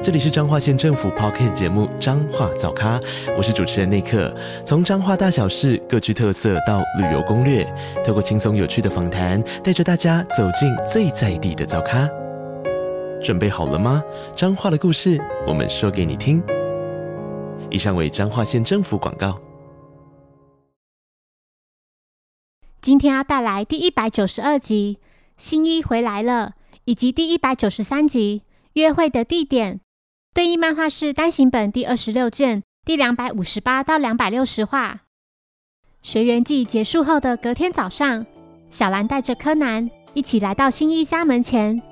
这里是彰化县政府 p o c k t 节目《彰化早咖》，我是主持人内克。从彰化大小事各具特色到旅游攻略，透过轻松有趣的访谈，带着大家走进最在地的早咖。准备好了吗？彰化的故事，我们说给你听。以上为彰化县政府广告。今天要带来第一百九十二集《新一回来了》，以及第一百九十三集《约会的地点》。对应漫画是单行本第二十六卷第两百五十八到两百六十话。学员季结束后的隔天早上，小兰带着柯南一起来到新一家门前。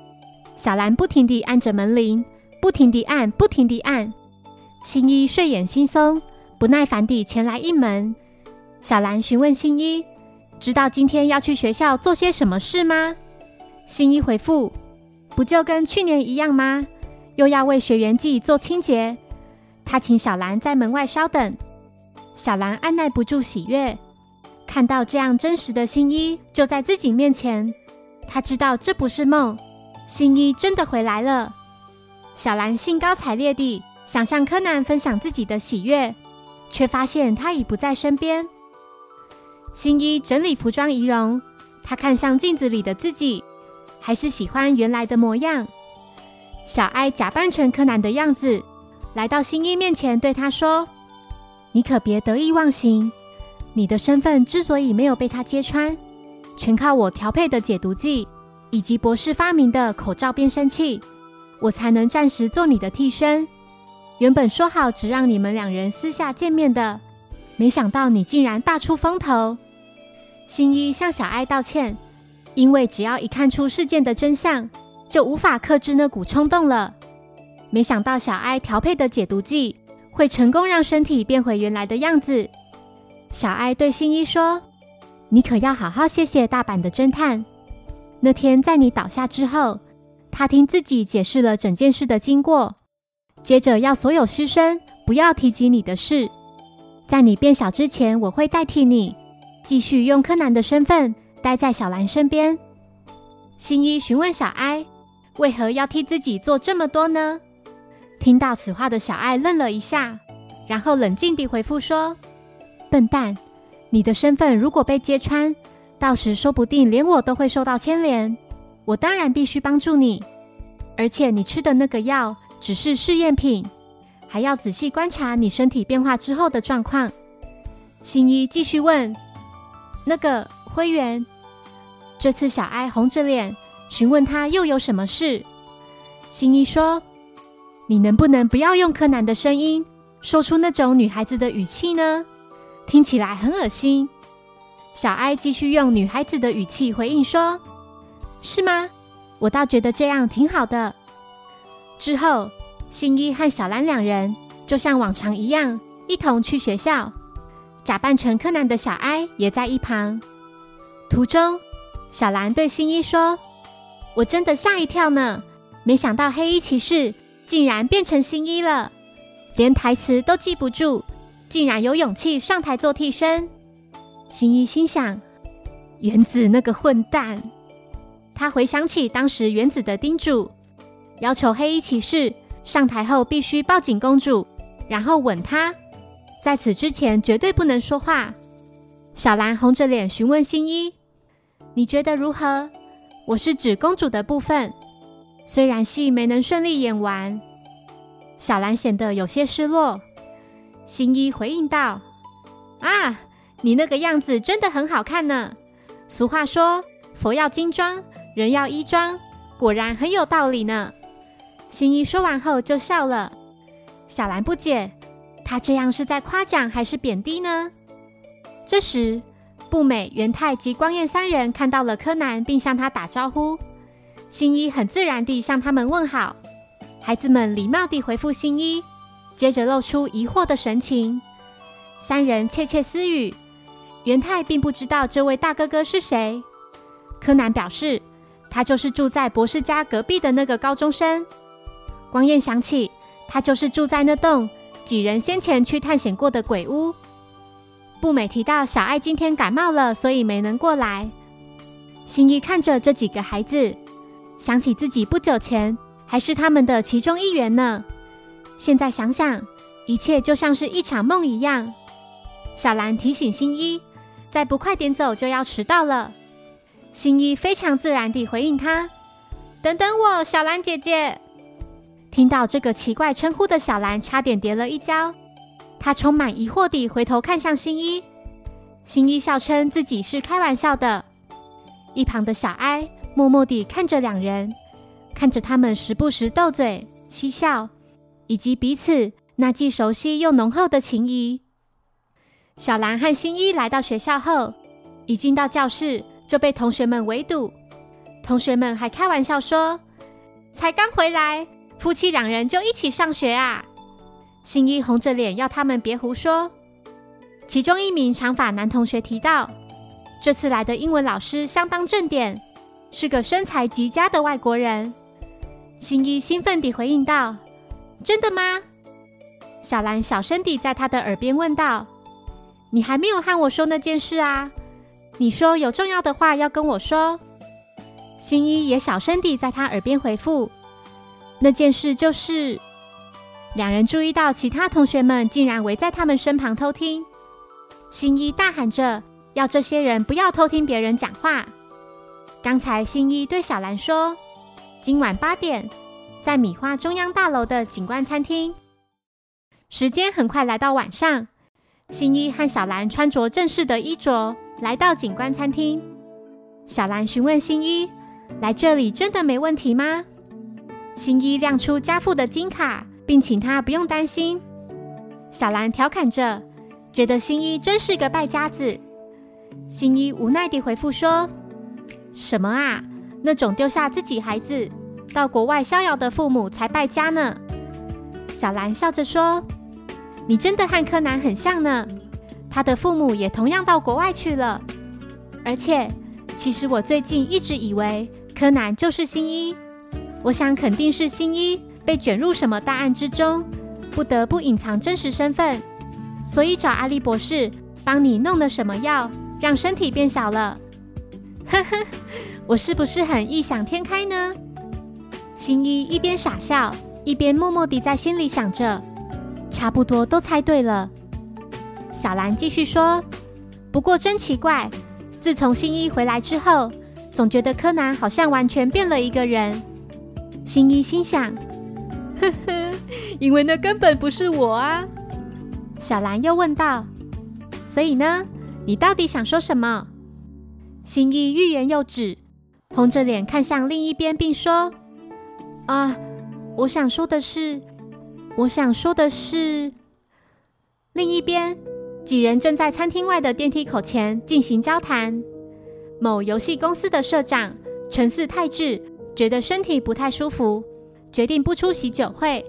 小兰不停地按着门铃，不停地按，不停地按。新一睡眼惺忪，不耐烦地前来应门。小兰询问新一：“知道今天要去学校做些什么事吗？”新一回复：“不就跟去年一样吗？”又要为学员季做清洁，他请小兰在门外稍等。小兰按耐不住喜悦，看到这样真实的新一就在自己面前，他知道这不是梦，新一真的回来了。小兰兴高采烈地想向柯南分享自己的喜悦，却发现他已不在身边。新一整理服装仪容，他看向镜子里的自己，还是喜欢原来的模样。小哀假扮成柯南的样子，来到新一面前，对他说：“你可别得意忘形。你的身份之所以没有被他揭穿，全靠我调配的解毒剂以及博士发明的口罩变声器，我才能暂时做你的替身。原本说好只让你们两人私下见面的，没想到你竟然大出风头。”新一向小哀道歉，因为只要一看出事件的真相。就无法克制那股冲动了。没想到小哀调配的解毒剂会成功让身体变回原来的样子。小哀对新一说：“你可要好好谢谢大阪的侦探。那天在你倒下之后，他听自己解释了整件事的经过，接着要所有师生不要提及你的事。在你变小之前，我会代替你，继续用柯南的身份待在小兰身边。”新一询问小哀。为何要替自己做这么多呢？听到此话的小爱愣了一下，然后冷静地回复说：“笨蛋，你的身份如果被揭穿，到时说不定连我都会受到牵连。我当然必须帮助你，而且你吃的那个药只是试验品，还要仔细观察你身体变化之后的状况。”新一继续问：“那个灰原？”这次小爱红着脸。询问他又有什么事？新一说：“你能不能不要用柯南的声音说出那种女孩子的语气呢？听起来很恶心。”小哀继续用女孩子的语气回应说：“是吗？我倒觉得这样挺好的。”之后，新一和小兰两人就像往常一样，一同去学校，假扮成柯南的小哀也在一旁。途中，小兰对新一说。我真的吓一跳呢！没想到黑衣骑士竟然变成新一了，连台词都记不住，竟然有勇气上台做替身。新一心想：原子那个混蛋！他回想起当时原子的叮嘱，要求黑衣骑士上台后必须抱紧公主，然后吻她，在此之前绝对不能说话。小兰红着脸询问新一：“你觉得如何？”我是指公主的部分，虽然戏没能顺利演完，小兰显得有些失落。新一回应道：“啊，你那个样子真的很好看呢。俗话说，佛要金装，人要衣装，果然很有道理呢。”新一说完后就笑了。小兰不解，他这样是在夸奖还是贬低呢？这时。步美、元太及光彦三人看到了柯南，并向他打招呼。新一很自然地向他们问好，孩子们礼貌地回复新一，接着露出疑惑的神情。三人窃窃私语，元太并不知道这位大哥哥是谁。柯南表示，他就是住在博士家隔壁的那个高中生。光彦想起，他就是住在那栋几人先前去探险过的鬼屋。步美提到小爱今天感冒了，所以没能过来。新一看着这几个孩子，想起自己不久前还是他们的其中一员呢。现在想想，一切就像是一场梦一样。小兰提醒新一，再不快点走就要迟到了。新一非常自然地回应他：“等等我，小兰姐姐。”听到这个奇怪称呼的小兰差点跌了一跤。他充满疑惑地回头看向新一，新一笑称自己是开玩笑的。一旁的小哀默默地看着两人，看着他们时不时斗嘴、嬉笑，以及彼此那既熟悉又浓厚的情谊。小兰和新一来到学校后，一进到教室就被同学们围堵。同学们还开玩笑说：“才刚回来，夫妻两人就一起上学啊！”新一红着脸要他们别胡说。其中一名长发男同学提到，这次来的英文老师相当正点，是个身材极佳的外国人。新一兴奋地回应道：“真的吗？”小兰小声地在他的耳边问道：“你还没有和我说那件事啊？你说有重要的话要跟我说。”新一也小声地在他耳边回复：“那件事就是……”两人注意到其他同学们竟然围在他们身旁偷听，新一大喊着要这些人不要偷听别人讲话。刚才新一对小兰说：“今晚八点，在米花中央大楼的景观餐厅。”时间很快来到晚上，新一和小兰穿着正式的衣着来到景观餐厅。小兰询问新一：“来这里真的没问题吗？”新一亮出家父的金卡。并请他不用担心。小兰调侃着，觉得新一真是个败家子。新一无奈地回复说：“什么啊？那种丢下自己孩子到国外逍遥的父母才败家呢？”小兰笑着说：“你真的和柯南很像呢。他的父母也同样到国外去了。而且，其实我最近一直以为柯南就是新一。我想肯定是新一。”被卷入什么大案之中，不得不隐藏真实身份，所以找阿笠博士帮你弄了什么药，让身体变小了。呵呵，我是不是很异想天开呢？新一一边傻笑，一边默默地在心里想着，差不多都猜对了。小兰继续说：“不过真奇怪，自从新一回来之后，总觉得柯南好像完全变了一个人。”新一心想。呵呵，因为那根本不是我啊！小兰又问道：“所以呢，你到底想说什么？”新一欲言又止，红着脸看向另一边，并说：“啊，我想说的是，我想说的是……”另一边，几人正在餐厅外的电梯口前进行交谈。某游戏公司的社长陈四太治觉得身体不太舒服。决定不出席酒会。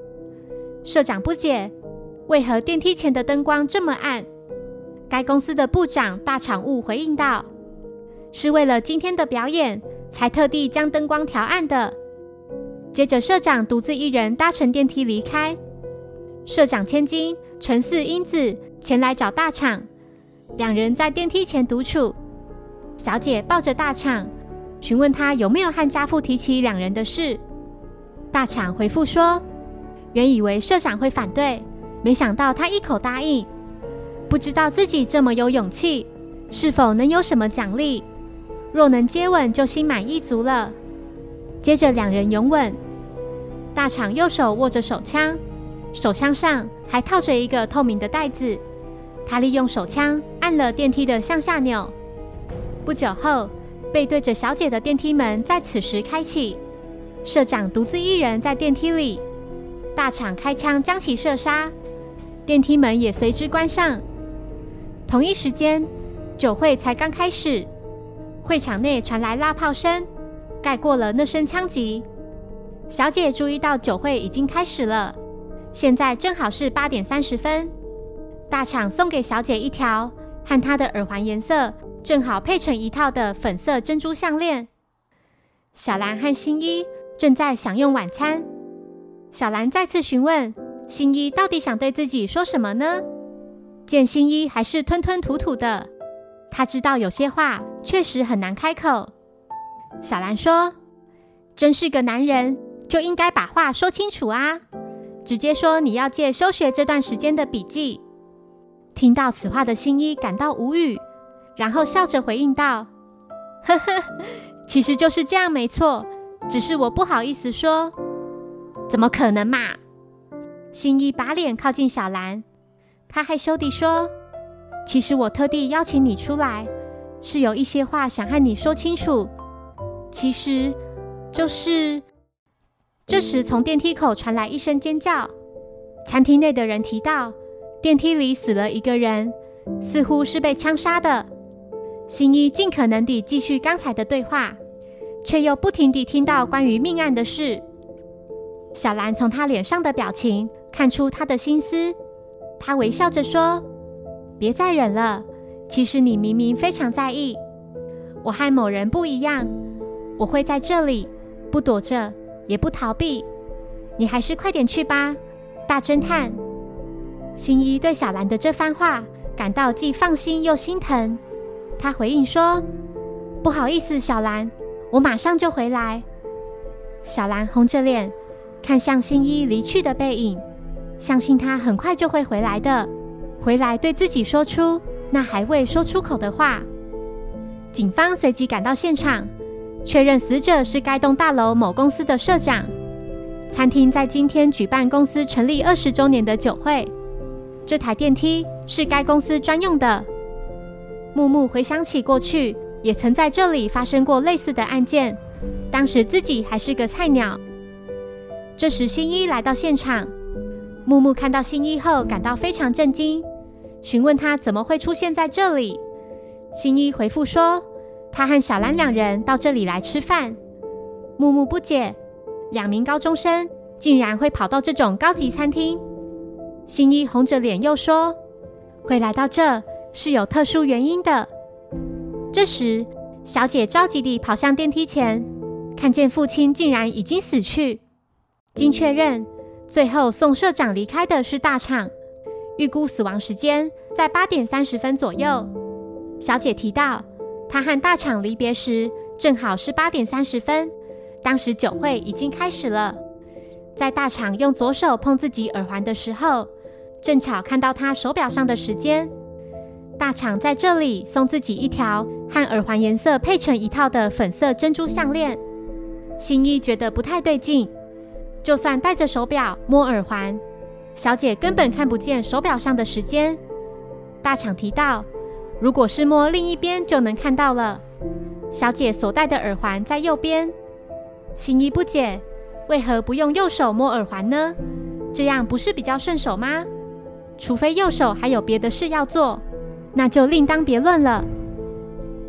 社长不解，为何电梯前的灯光这么暗？该公司的部长大场务回应道：“是为了今天的表演，才特地将灯光调暗的。”接着，社长独自一人搭乘电梯离开。社长千金陈四英子前来找大厂，两人在电梯前独处。小姐抱着大厂，询问他有没有和家父提起两人的事。大厂回复说：“原以为社长会反对，没想到他一口答应。不知道自己这么有勇气，是否能有什么奖励？若能接吻，就心满意足了。”接着两人拥吻。大厂右手握着手枪，手枪上还套着一个透明的袋子。他利用手枪按了电梯的向下钮。不久后，背对着小姐的电梯门在此时开启。社长独自一人在电梯里，大厂开枪将其射杀，电梯门也随之关上。同一时间，酒会才刚开始，会场内传来拉炮声，盖过了那声枪击。小姐注意到酒会已经开始了，现在正好是八点三十分。大厂送给小姐一条和她的耳环颜色正好配成一套的粉色珍珠项链。小兰和新一正在享用晚餐。小兰再次询问新一到底想对自己说什么呢？见新一还是吞吞吐吐的，他知道有些话确实很难开口。小兰说：“真是个男人，就应该把话说清楚啊！直接说你要借休学这段时间的笔记。”听到此话的新一感到无语，然后笑着回应道：“ 呵呵，其实就是这样，没错，只是我不好意思说。怎么可能嘛？”新一把脸靠近小兰。他害羞地说：“其实我特地邀请你出来，是有一些话想和你说清楚。其实，就是……”这时，从电梯口传来一声尖叫。餐厅内的人提到，电梯里死了一个人，似乎是被枪杀的。新一尽可能地继续刚才的对话，却又不停地听到关于命案的事。小兰从他脸上的表情看出他的心思。他微笑着说：“别再忍了，其实你明明非常在意。我和某人不一样，我会在这里，不躲着，也不逃避。你还是快点去吧，大侦探。”新一对小兰的这番话感到既放心又心疼。他回应说：“不好意思，小兰，我马上就回来。”小兰红着脸看向新一离去的背影。相信他很快就会回来的，回来对自己说出那还未说出口的话。警方随即赶到现场，确认死者是该栋大楼某公司的社长。餐厅在今天举办公司成立二十周年的酒会，这台电梯是该公司专用的。木木回想起过去，也曾在这里发生过类似的案件，当时自己还是个菜鸟。这时新一来到现场。木木看到新一后，感到非常震惊，询问他怎么会出现在这里。新一回复说，他和小兰两人到这里来吃饭。木木不解，两名高中生竟然会跑到这种高级餐厅。新一红着脸又说，会来到这是有特殊原因的。这时，小姐着急地跑向电梯前，看见父亲竟然已经死去。经确认。最后送社长离开的是大厂，预估死亡时间在八点三十分左右。小姐提到，她和大厂离别时正好是八点三十分，当时酒会已经开始了。在大厂用左手碰自己耳环的时候，正巧看到他手表上的时间。大厂在这里送自己一条和耳环颜色配成一套的粉色珍珠项链。新一觉得不太对劲。就算戴着手表摸耳环，小姐根本看不见手表上的时间。大厂提到，如果是摸另一边就能看到了。小姐所戴的耳环在右边。新一不解，为何不用右手摸耳环呢？这样不是比较顺手吗？除非右手还有别的事要做，那就另当别论了。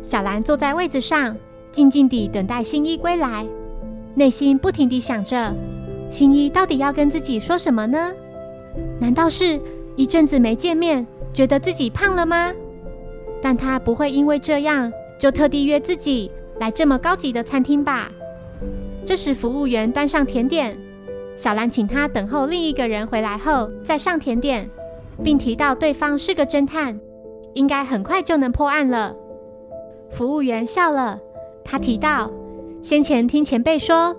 小兰坐在位子上，静静地等待新一归来，内心不停地想着。新一到底要跟自己说什么呢？难道是一阵子没见面，觉得自己胖了吗？但他不会因为这样就特地约自己来这么高级的餐厅吧？这时，服务员端上甜点，小兰请他等候另一个人回来后再上甜点，并提到对方是个侦探，应该很快就能破案了。服务员笑了，他提到先前听前辈说。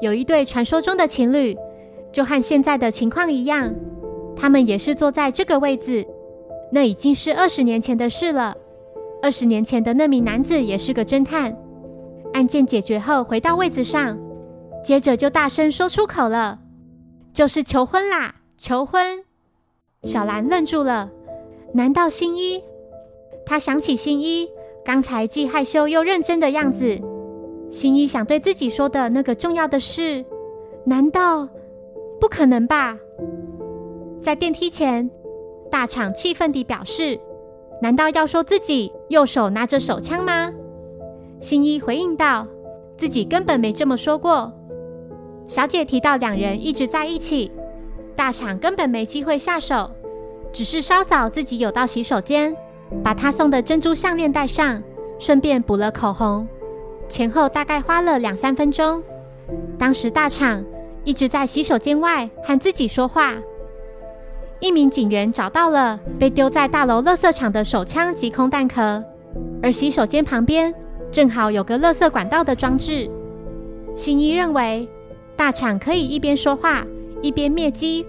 有一对传说中的情侣，就和现在的情况一样，他们也是坐在这个位置。那已经是二十年前的事了。二十年前的那名男子也是个侦探。案件解决后回到位子上，接着就大声说出口了：“就是求婚啦，求婚！”小兰愣住了。难道新一？他想起新一刚才既害羞又认真的样子。新一想对自己说的那个重要的事，难道不可能吧？在电梯前，大厂气愤地表示：“难道要说自己右手拿着手枪吗？”新一回应道：“自己根本没这么说过。”小姐提到两人一直在一起，大厂根本没机会下手，只是稍早自己有到洗手间，把他送的珍珠项链戴上，顺便补了口红，前后大概花了两三分钟。当时大厂一直在洗手间外和自己说话。一名警员找到了被丢在大楼垃圾场的手枪及空弹壳，而洗手间旁边正好有个垃圾管道的装置。新一认为大厂可以一边说话一边灭机。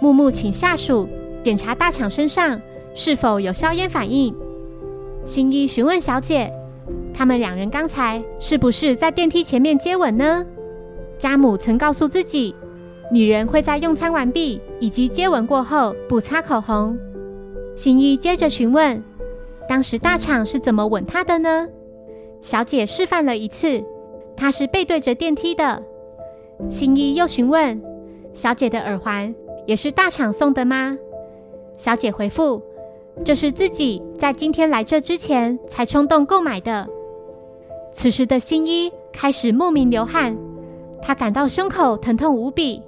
木木请下属检查大厂身上是否有硝烟反应。新一询问小姐，他们两人刚才是不是在电梯前面接吻呢？家母曾告诉自己。女人会在用餐完毕以及接吻过后不擦口红。新一接着询问，当时大厂是怎么吻她的呢？小姐示范了一次，她是背对着电梯的。新一又询问，小姐的耳环也是大厂送的吗？小姐回复，这是自己在今天来这之前才冲动购买的。此时的新一开始莫名流汗，他感到胸口疼痛无比。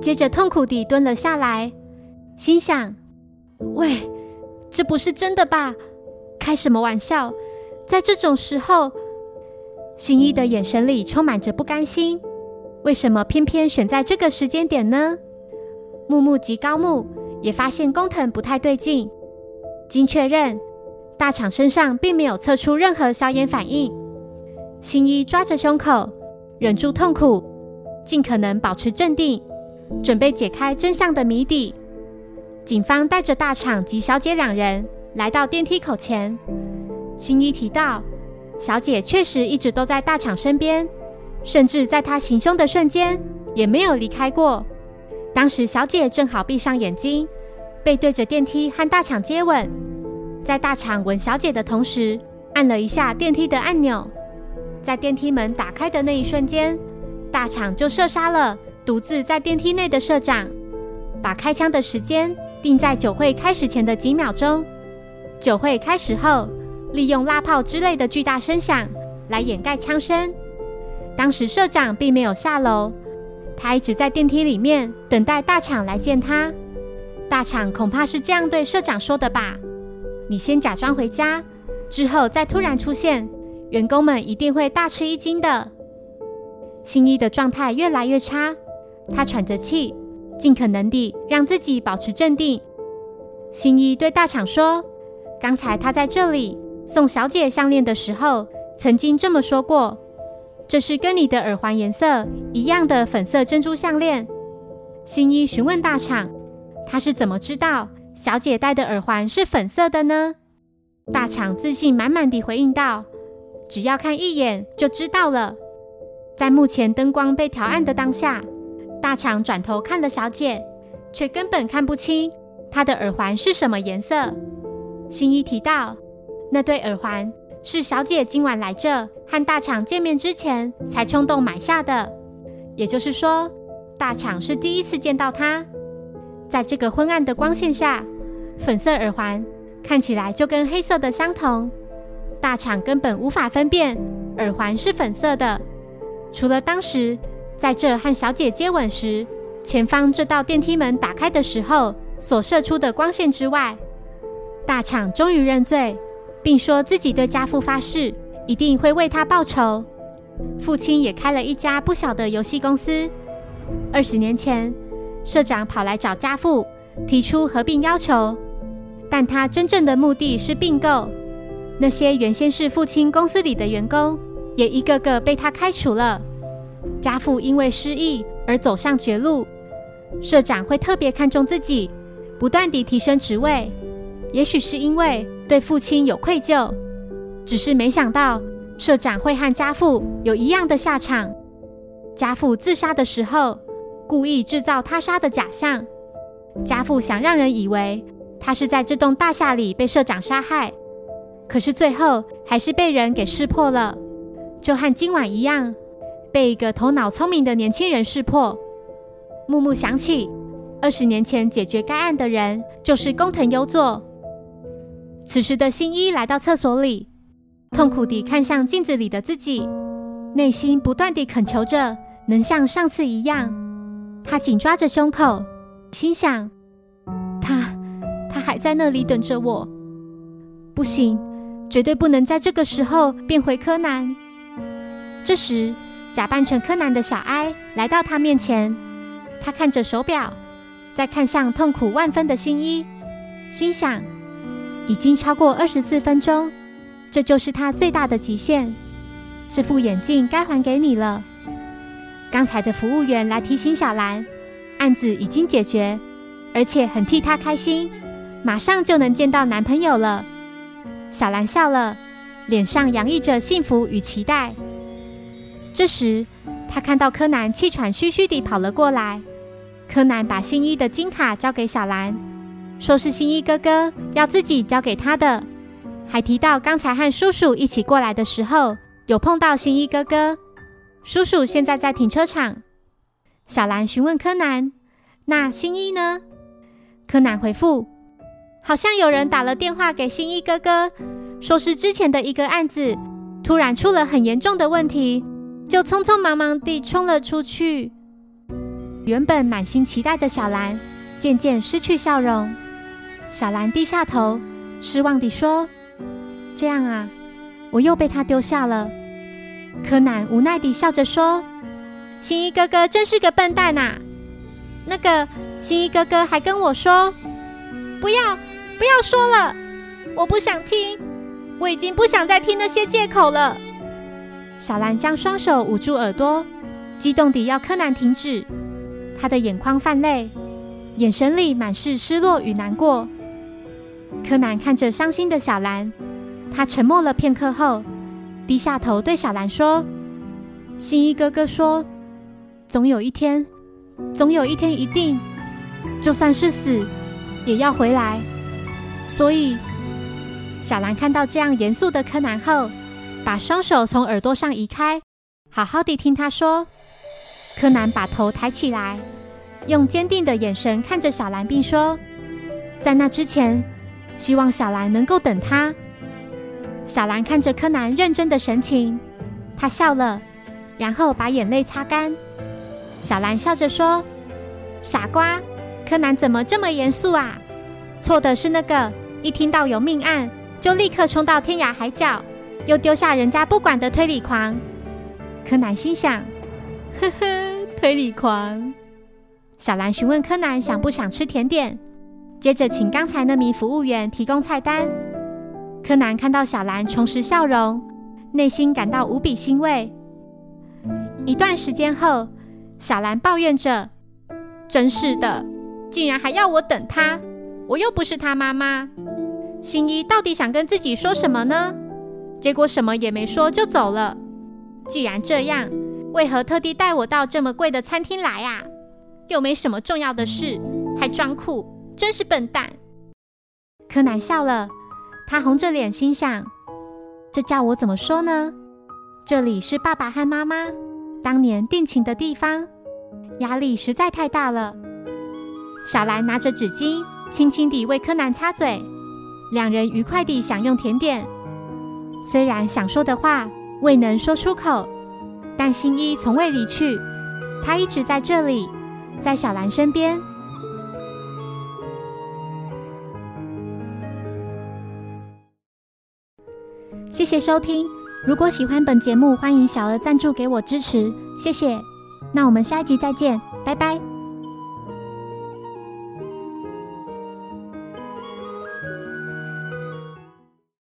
接着痛苦地蹲了下来，心想：“喂，这不是真的吧？开什么玩笑？在这种时候，新一的眼神里充满着不甘心。为什么偏偏选在这个时间点呢？”木木及高木也发现工藤不太对劲，经确认，大厂身上并没有测出任何硝烟反应。新一抓着胸口，忍住痛苦，尽可能保持镇定。准备解开真相的谜底。警方带着大厂及小姐两人来到电梯口前。新一提到，小姐确实一直都在大厂身边，甚至在他行凶的瞬间也没有离开过。当时小姐正好闭上眼睛，背对着电梯和大厂接吻。在大厂吻小姐的同时，按了一下电梯的按钮。在电梯门打开的那一瞬间，大厂就射杀了。独自在电梯内的社长，把开枪的时间定在酒会开始前的几秒钟。酒会开始后，利用拉炮之类的巨大声响来掩盖枪声。当时社长并没有下楼，他一直在电梯里面等待大厂来见他。大厂恐怕是这样对社长说的吧：“你先假装回家，之后再突然出现，员工们一定会大吃一惊的。”新一的状态越来越差。他喘着气，尽可能地让自己保持镇定。新一对大厂说：“刚才他在这里送小姐项链的时候，曾经这么说过。这是跟你的耳环颜色一样的粉色珍珠项链。”新一询问大厂：“他是怎么知道小姐戴的耳环是粉色的呢？”大厂自信满满地回应道：“只要看一眼就知道了。在目前灯光被调暗的当下。”大厂转头看了小姐，却根本看不清她的耳环是什么颜色。新一提到，那对耳环是小姐今晚来这和大厂见面之前才冲动买下的，也就是说，大厂是第一次见到她。在这个昏暗的光线下，粉色耳环看起来就跟黑色的相同，大厂根本无法分辨耳环是粉色的，除了当时。在这和小姐接吻时，前方这道电梯门打开的时候所射出的光线之外，大厂终于认罪，并说自己对家父发誓，一定会为他报仇。父亲也开了一家不小的游戏公司。二十年前，社长跑来找家父，提出合并要求，但他真正的目的是并购。那些原先是父亲公司里的员工，也一个个被他开除了。家父因为失忆而走上绝路，社长会特别看重自己，不断地提升职位。也许是因为对父亲有愧疚，只是没想到社长会和家父有一样的下场。家父自杀的时候，故意制造他杀的假象。家父想让人以为他是在这栋大厦里被社长杀害，可是最后还是被人给识破了，就和今晚一样。被一个头脑聪明的年轻人识破。木木想起，二十年前解决该案的人就是工藤优作。此时的新一来到厕所里，痛苦地看向镜子里的自己，内心不断地恳求着能像上次一样。他紧抓着胸口，心想：他，他还在那里等着我。不行，绝对不能在这个时候变回柯南。这时，假扮成柯南的小哀来到他面前，他看着手表，再看向痛苦万分的新一，心想：已经超过二十四分钟，这就是他最大的极限。这副眼镜该还给你了。刚才的服务员来提醒小兰，案子已经解决，而且很替她开心，马上就能见到男朋友了。小兰笑了，脸上洋溢着幸福与期待。这时，她看到柯南气喘吁吁地跑了过来。柯南把新一的金卡交给小兰，说是新一哥哥要自己交给他的，还提到刚才和叔叔一起过来的时候，有碰到新一哥哥。叔叔现在在停车场。小兰询问柯南：“那新一呢？”柯南回复：“好像有人打了电话给新一哥哥，说是之前的一个案子突然出了很严重的问题，就匆匆忙忙地冲了出去。”原本满心期待的小兰渐渐失去笑容。小兰低下头，失望地说：“这样啊，我又被他丢下了。”柯南无奈地笑着说：“新一哥哥真是个笨蛋呐！那个新一哥哥还跟我说，不要不要说了，我不想听，我已经不想再听那些借口了。”小兰将双手捂住耳朵，激动地要柯南停止。他的眼眶泛泪，眼神里满是失落与难过。柯南看着伤心的小兰，他沉默了片刻后。低下头对小兰说：“新一哥哥说，总有一天，总有一天一定，就算是死，也要回来。所以，小兰看到这样严肃的柯南后，把双手从耳朵上移开，好好地听他说。柯南把头抬起来，用坚定的眼神看着小兰，并说：在那之前，希望小兰能够等他。”小兰看着柯南认真的神情，她笑了，然后把眼泪擦干。小兰笑着说：“傻瓜，柯南怎么这么严肃啊？错的是那个一听到有命案就立刻冲到天涯海角，又丢下人家不管的推理狂。”柯南心想：“呵呵，推理狂。”小兰询问柯南想不想吃甜点，接着请刚才那名服务员提供菜单。柯南看到小兰重拾笑容，内心感到无比欣慰。一段时间后，小兰抱怨着：“真是的，竟然还要我等他，我又不是他妈妈。新一到底想跟自己说什么呢？结果什么也没说就走了。既然这样，为何特地带我到这么贵的餐厅来啊？又没什么重要的事，还装酷，真是笨蛋。”柯南笑了。他红着脸，心想：“这叫我怎么说呢？这里是爸爸和妈妈当年定情的地方，压力实在太大了。”小兰拿着纸巾，轻轻地为柯南擦嘴，两人愉快地享用甜点。虽然想说的话未能说出口，但新一从未离去，他一直在这里，在小兰身边。谢谢收听。如果喜欢本节目，欢迎小额赞助给我支持，谢谢。那我们下一集再见，拜拜。